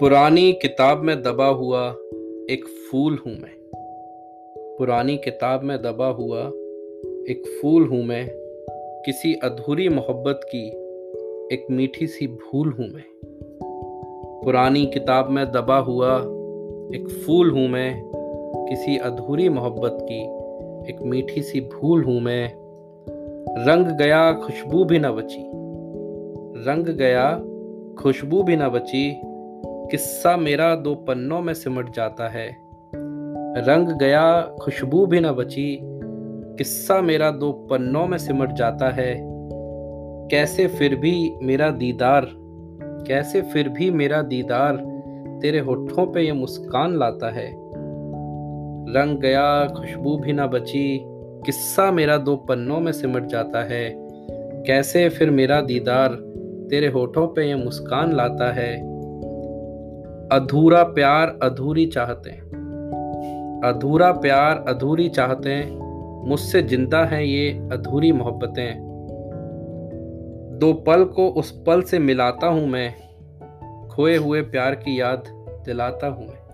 पुरानी किताब में दबा हुआ एक फूल हूँ मैं। पुरानी किताब में दबा हुआ एक फूल हूँ मैं। किसी अधूरी मोहब्बत की एक मीठी सी भूल हूँ मैं। पुरानी किताब में दबा हुआ एक फूल हूँ मैं। किसी अधूरी मोहब्बत की एक मीठी सी भूल हूँ मैं। रंग गया खुशबू भी न बची। रंग गया खुशबू भी न बची। किस्सा मेरा दो पन्नों में सिमट जाता है। रंग गया, खुशबू भी न बची। किस्सा मेरा दो पन्नों में सिमट जाता है। कैसे फिर भी मेरा दीदार? कैसे फिर भी मेरा दीदार तेरे होठों पे ये मुस्कान लाता है। रंग गया, खुशबू भी ना बची। किस्सा मेरा दो पन्नों में सिमट जाता है। कैसे फिर मेरा दीदार तेरे होठों पे ये मुस्कान लाता है। अधूरा प्यार अधूरी चाहते हैं। अधूरा प्यार अधूरी चाहते हैं। मुझसे ज़िंदा हैं ये अधूरी मोहब्बतें। दो पल को उस पल से मिलाता हूँ मैं। खोए हुए प्यार की याद दिलाता हूँ मैं।